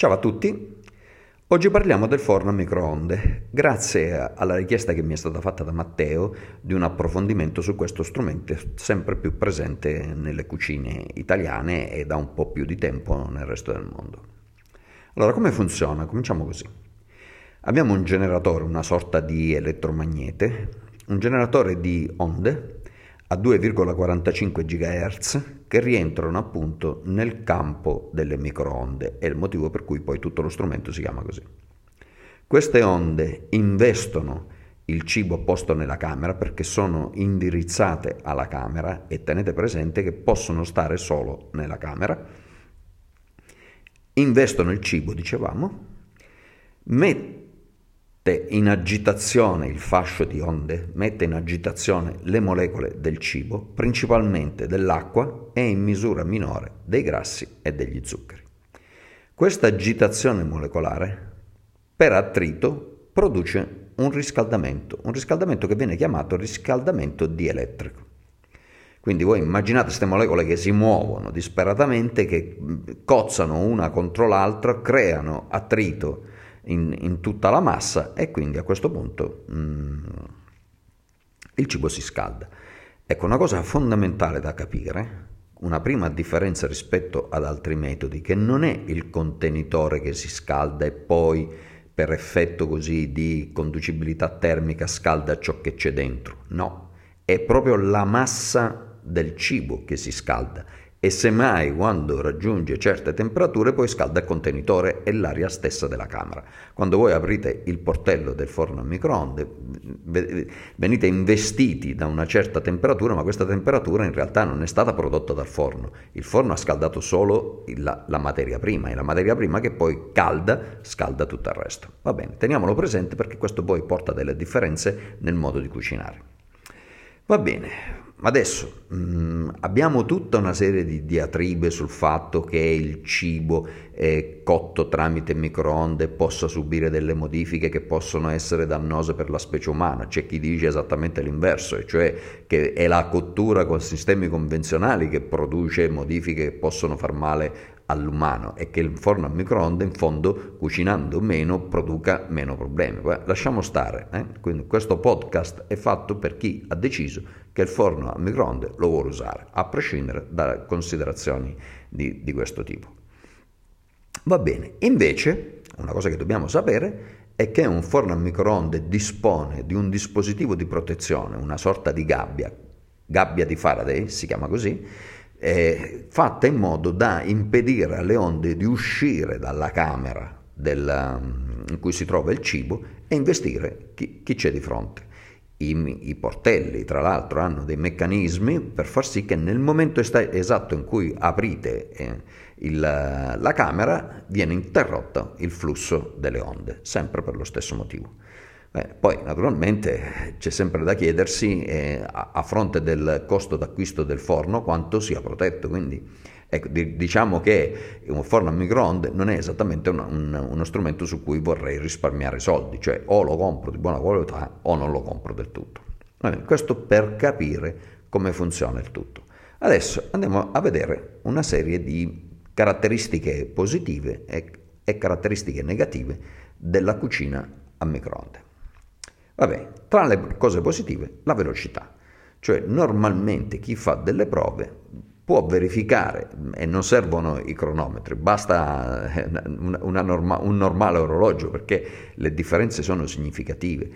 Ciao a tutti, oggi parliamo del forno a microonde, grazie alla richiesta che mi è stata fatta da Matteo di un approfondimento su questo strumento sempre più presente nelle cucine italiane e da un po' più di tempo nel resto del mondo. Allora, come funziona? Cominciamo così. Abbiamo un generatore, una sorta di elettromagnete, un generatore di onde a 2,45 GHz che rientrano appunto nel campo delle microonde, è il motivo per cui poi tutto lo strumento si chiama così. Queste onde investono il cibo posto nella camera perché sono indirizzate alla camera e tenete presente che possono stare solo nella camera. Investono il cibo, dicevamo, met- mette in agitazione il fascio di onde, mette in agitazione le molecole del cibo, principalmente dell'acqua e in misura minore dei grassi e degli zuccheri. Questa agitazione molecolare per attrito produce un riscaldamento, un riscaldamento che viene chiamato riscaldamento dielettrico. Quindi voi immaginate queste molecole che si muovono disperatamente, che cozzano una contro l'altra, creano attrito in, in tutta la massa e quindi a questo punto mm, il cibo si scalda. Ecco, una cosa fondamentale da capire, una prima differenza rispetto ad altri metodi, che non è il contenitore che si scalda e poi per effetto così di conducibilità termica scalda ciò che c'è dentro, no, è proprio la massa del cibo che si scalda e semmai quando raggiunge certe temperature poi scalda il contenitore e l'aria stessa della camera. Quando voi aprite il portello del forno a microonde venite investiti da una certa temperatura, ma questa temperatura in realtà non è stata prodotta dal forno. Il forno ha scaldato solo la, la materia prima e la materia prima che poi calda scalda tutto il resto. Va bene, teniamolo presente perché questo poi porta delle differenze nel modo di cucinare. Va bene, Adesso mh, mm, abbiamo tutta una serie di diatribe sul fatto che il cibo eh, cotto tramite microonde possa subire delle modifiche che possono essere dannose per la specie umana. C'è chi dice esattamente l'inverso, e cioè che è la cottura con sistemi convenzionali che produce modifiche che possono far male all'umano e che il forno a microonde in fondo cucinando meno produca meno problemi. Lasciamo stare, eh? quindi questo podcast è fatto per chi ha deciso che il forno a microonde lo vuole usare, a prescindere da considerazioni di, di questo tipo. Va bene, invece una cosa che dobbiamo sapere è che un forno a microonde dispone di un dispositivo di protezione, una sorta di gabbia, gabbia di Faraday si chiama così, eh, fatta in modo da impedire alle onde di uscire dalla camera della, in cui si trova il cibo e investire chi, chi c'è di fronte. I, I, portelli, tra l'altro, hanno dei meccanismi per far sì che nel momento esatto in cui aprite eh, il, la camera viene interrotto il flusso delle onde, sempre per lo stesso motivo. Beh, poi naturalmente c'è sempre da chiedersi eh, a, a, fronte del costo d'acquisto del forno quanto sia protetto, quindi ecco, di, diciamo che un forno a microonde non è esattamente un, un, uno strumento su cui vorrei risparmiare soldi, cioè o lo compro di buona qualità o non lo compro del tutto. Bene, questo per capire come funziona il tutto. Adesso andiamo a vedere una serie di caratteristiche positive e, e caratteristiche negative della cucina a microonde. Vabbè, tra le cose positive, la velocità. Cioè, normalmente chi fa delle prove può verificare, e non servono i cronometri, basta eh, una, una norma, un normale orologio perché le differenze sono significative.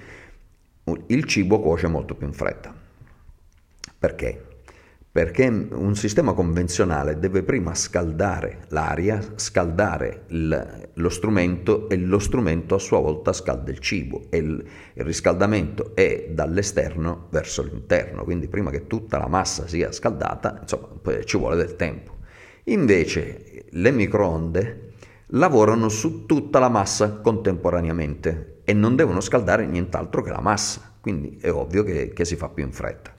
Il cibo cuoce molto più in fretta. Perché? Perché un sistema convenzionale deve prima scaldare l'aria, scaldare il, lo strumento e lo strumento a sua volta scalda il cibo e il, il, riscaldamento è dall'esterno verso l'interno, quindi prima che tutta la massa sia scaldata, insomma, ci vuole del tempo. Invece le microonde lavorano su tutta la massa contemporaneamente e non devono scaldare nient'altro che la massa, quindi è ovvio che, che si fa più in fretta.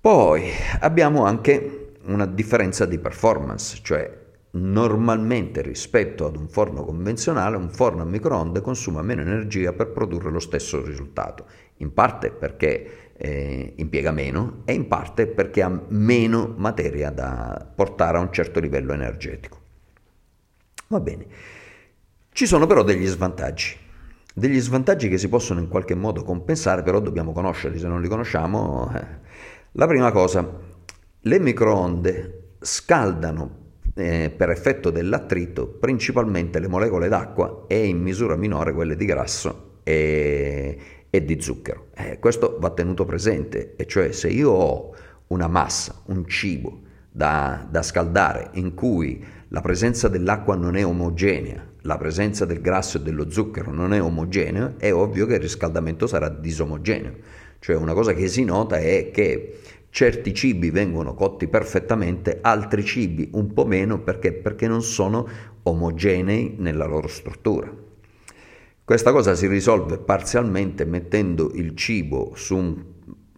Poi abbiamo anche una differenza di performance, cioè normalmente rispetto ad un forno convenzionale un forno a microonde consuma meno energia per produrre lo stesso risultato, in parte perché eh, impiega meno e in parte perché ha meno materia da portare a un certo livello energetico. Va bene. Ci sono però degli svantaggi. Degli svantaggi che si possono in qualche modo compensare, però dobbiamo conoscerli, se non li conosciamo... La prima cosa, le microonde scaldano eh, per effetto dell'attrito principalmente le molecole d'acqua e in misura minore quelle di grasso e, e di zucchero. Eh, questo va tenuto presente, e cioè se io ho una massa, un cibo da, da scaldare in cui la presenza dell'acqua non è omogenea, la presenza del grasso e dello zucchero non è omogenea, è ovvio che il riscaldamento sarà disomogeneo. Cioè una cosa che si nota è che certi cibi vengono cotti perfettamente, altri cibi un po' meno perché, perché non sono omogenei nella loro struttura. Questa cosa si risolve parzialmente mettendo il cibo su un,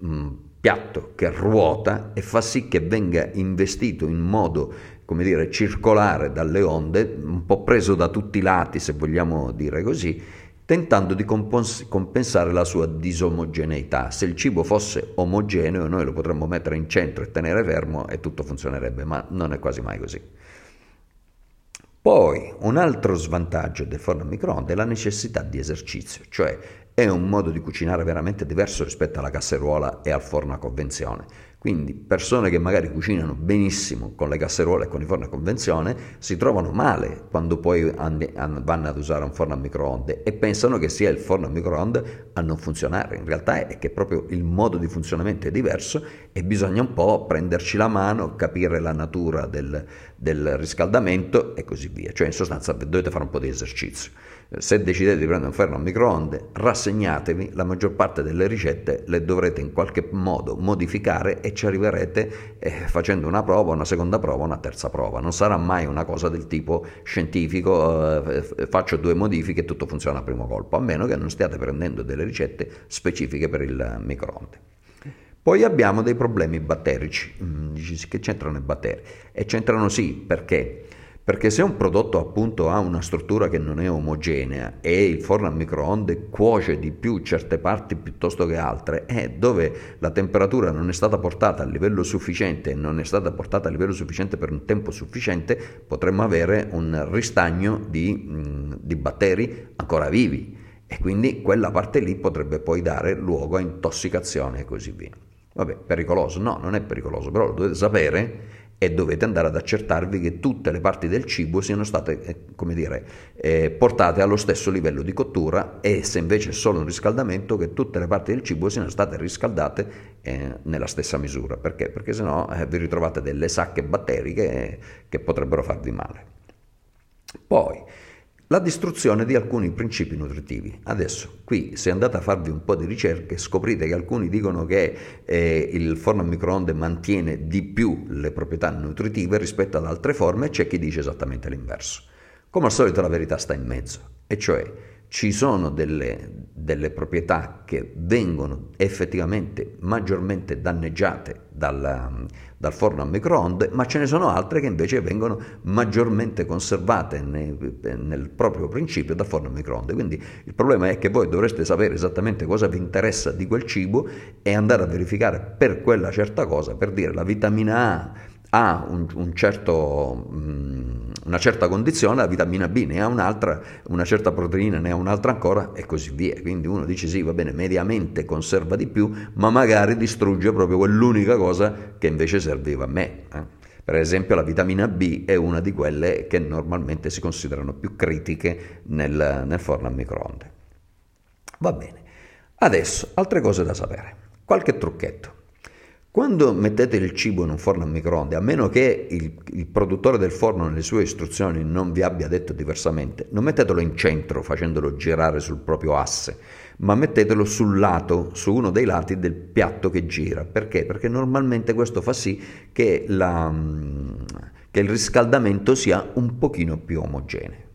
un piatto che ruota e fa sì che venga investito in modo, come dire, circolare dalle onde, un po' preso da tutti i lati, se vogliamo dire così, tentando di compensare la sua disomogeneità. Se il cibo fosse omogeneo noi lo potremmo mettere in centro e tenere fermo e tutto funzionerebbe, ma non è quasi mai così. Poi un altro svantaggio del forno a microonde è la necessità di esercizio, cioè è un modo di cucinare veramente diverso rispetto alla casseruola e al forno a convenzione. Quindi persone che magari cucinano benissimo con le casseruole e con i forni a convenzione si trovano male quando poi vanno ad usare un forno a microonde e pensano che sia il forno a microonde a non funzionare. In realtà è che proprio il modo di funzionamento è diverso e bisogna un po' prenderci la mano, capire la natura del, del riscaldamento e così via. Cioè in sostanza dovete fare un po' di esercizio se decidete di prendere un ferro a microonde, rassegnatevi, la maggior parte delle ricette le dovrete in qualche modo modificare ci arriverete eh, facendo una prova, una seconda prova, una terza prova. Non sarà mai una cosa del tipo scientifico, eh, faccio due modifiche e tutto funziona a primo colpo, a meno che non stiate prendendo delle ricette specifiche per il microonde. Poi abbiamo dei problemi batterici, mm, che c'entrano i batteri? E c'entrano sì, perché? Perché se un prodotto appunto ha una struttura che non è omogenea e il forno a microonde cuoce di più certe parti piuttosto che altre, e dove la temperatura non è stata portata a livello sufficiente e non è stata portata a livello sufficiente per un tempo sufficiente, potremmo avere un ristagno di, mh, di batteri ancora vivi e quindi quella parte lì potrebbe poi dare luogo a intossicazione e così via. Vabbè, pericoloso? No, non è pericoloso, però lo dovete sapere e dovete andare ad accertarvi che tutte le parti del cibo siano state, eh, come dire, eh, portate allo stesso livello di cottura e se invece è solo un riscaldamento che tutte le parti del cibo siano state riscaldate eh, nella stessa misura. Perché? Perché sennò eh, vi ritrovate delle sacche batteriche che potrebbero farvi male. Poi, la distruzione di alcuni principi nutritivi. Adesso, qui, se andate a farvi un po' di ricerche, scoprite che alcuni dicono che eh, il forno a microonde mantiene di più le proprietà nutritive rispetto ad altre forme e c'è chi dice esattamente l'inverso. Come al solito la verità sta in mezzo, e cioè ci sono delle, delle, proprietà che vengono effettivamente maggiormente danneggiate dal, dal, forno a microonde, ma ce ne sono altre che invece vengono maggiormente conservate nei, nel proprio principio dal forno a microonde. Quindi il problema è che voi dovreste sapere esattamente cosa vi interessa di quel cibo e andare a verificare per quella certa cosa, per dire la vitamina A ha un, un certo, um, una certa condizione, la vitamina B ne ha un'altra, una certa proteina ne ha un'altra ancora e così via. Quindi uno dice sì, va bene, mediamente conserva di più, ma magari distrugge proprio quell'unica cosa che invece serviva a me. Eh? Per esempio la vitamina B è una di quelle che normalmente si considerano più critiche nel, nel forno a microonde. Va bene. Adesso, altre cose da sapere. Qualche trucchetto. Quando mettete il cibo in un forno a microonde, a meno che il, il, produttore del forno nelle sue istruzioni non vi abbia detto diversamente, non mettetelo in centro facendolo girare sul proprio asse, ma mettetelo sul lato, su uno dei lati del piatto che gira. Perché? Perché normalmente questo fa sì che, la, che il riscaldamento sia un pochino più omogeneo.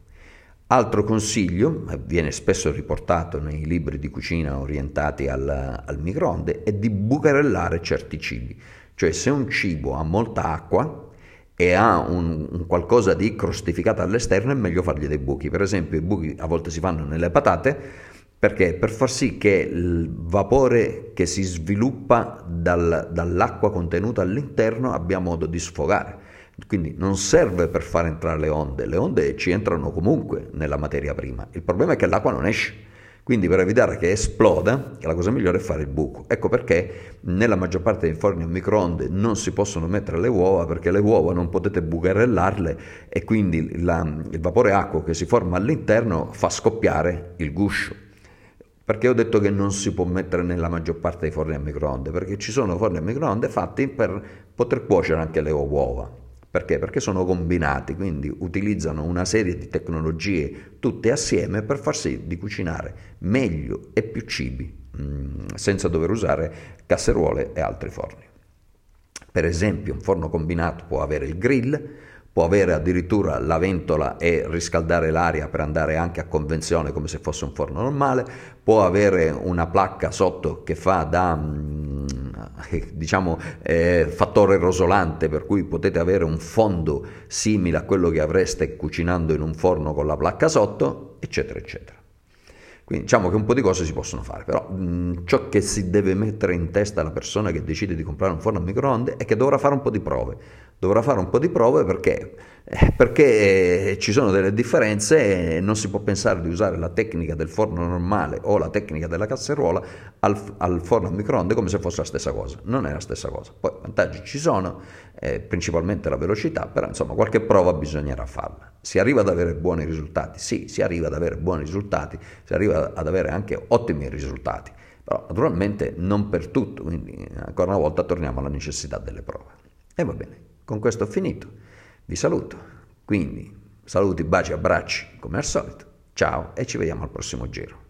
Altro consiglio, viene spesso riportato nei libri di cucina orientati al, al microonde, è di bucarellare certi cibi. Cioè se un cibo ha molta acqua e ha un, un qualcosa di crostificato all'esterno è meglio fargli dei buchi. Per esempio i buchi a volte si fanno nelle patate perché per far sì che il vapore che si sviluppa dal, dall'acqua contenuta all'interno abbia modo di sfogare. Quindi non serve per far entrare le onde, le onde ci entrano comunque nella materia prima, il problema è che l'acqua non esce. Quindi per evitare che esploda, la cosa migliore è fare il buco. Ecco perché nella maggior parte dei forni a microonde non si possono mettere le uova perché le uova non potete bucarellarle e quindi la, il vapore acqua che si forma all'interno fa scoppiare il guscio. Perché ho detto che non si può mettere nella maggior parte dei forni a microonde? Perché ci sono forni a microonde fatti per poter cuocere anche le uova. Perché? Perché sono combinati, quindi utilizzano una serie di tecnologie tutte assieme per far sì di cucinare meglio e più cibi, mm, senza dover usare casseruole e altri forni. Per esempio, un forno combinato può avere il grill, può avere addirittura la ventola e riscaldare l'aria per andare anche a convenzione come se fosse un forno normale, può avere una placca sotto che fa da mm, diciamo eh, fattore rosolante per cui potete avere un fondo simile a quello che avreste cucinando in un forno con la placca sotto, eccetera, eccetera. Quindi diciamo che un po' di cose si possono fare, però mh, mm, ciò che si deve mettere in testa alla persona che decide di comprare un forno a microonde è che dovrà fare un po' di prove dovrà fare un po' di prove perché, eh, perché eh, ci sono delle differenze e non si può pensare di usare la tecnica del forno normale o la tecnica della casseruola al, al forno a microonde come se fosse la stessa cosa. Non è la stessa cosa. Poi vantaggi ci sono, eh, principalmente la velocità, però insomma qualche prova bisognerà farla. Si arriva ad avere buoni risultati? Sì, si arriva ad avere buoni risultati, si arriva ad avere anche ottimi risultati, però naturalmente non per tutto, quindi ancora una volta torniamo alla necessità delle prove. E va bene. Con questo ho finito. Vi saluto. Quindi saluti, baci, abbracci come al solito. Ciao e ci vediamo al prossimo giro.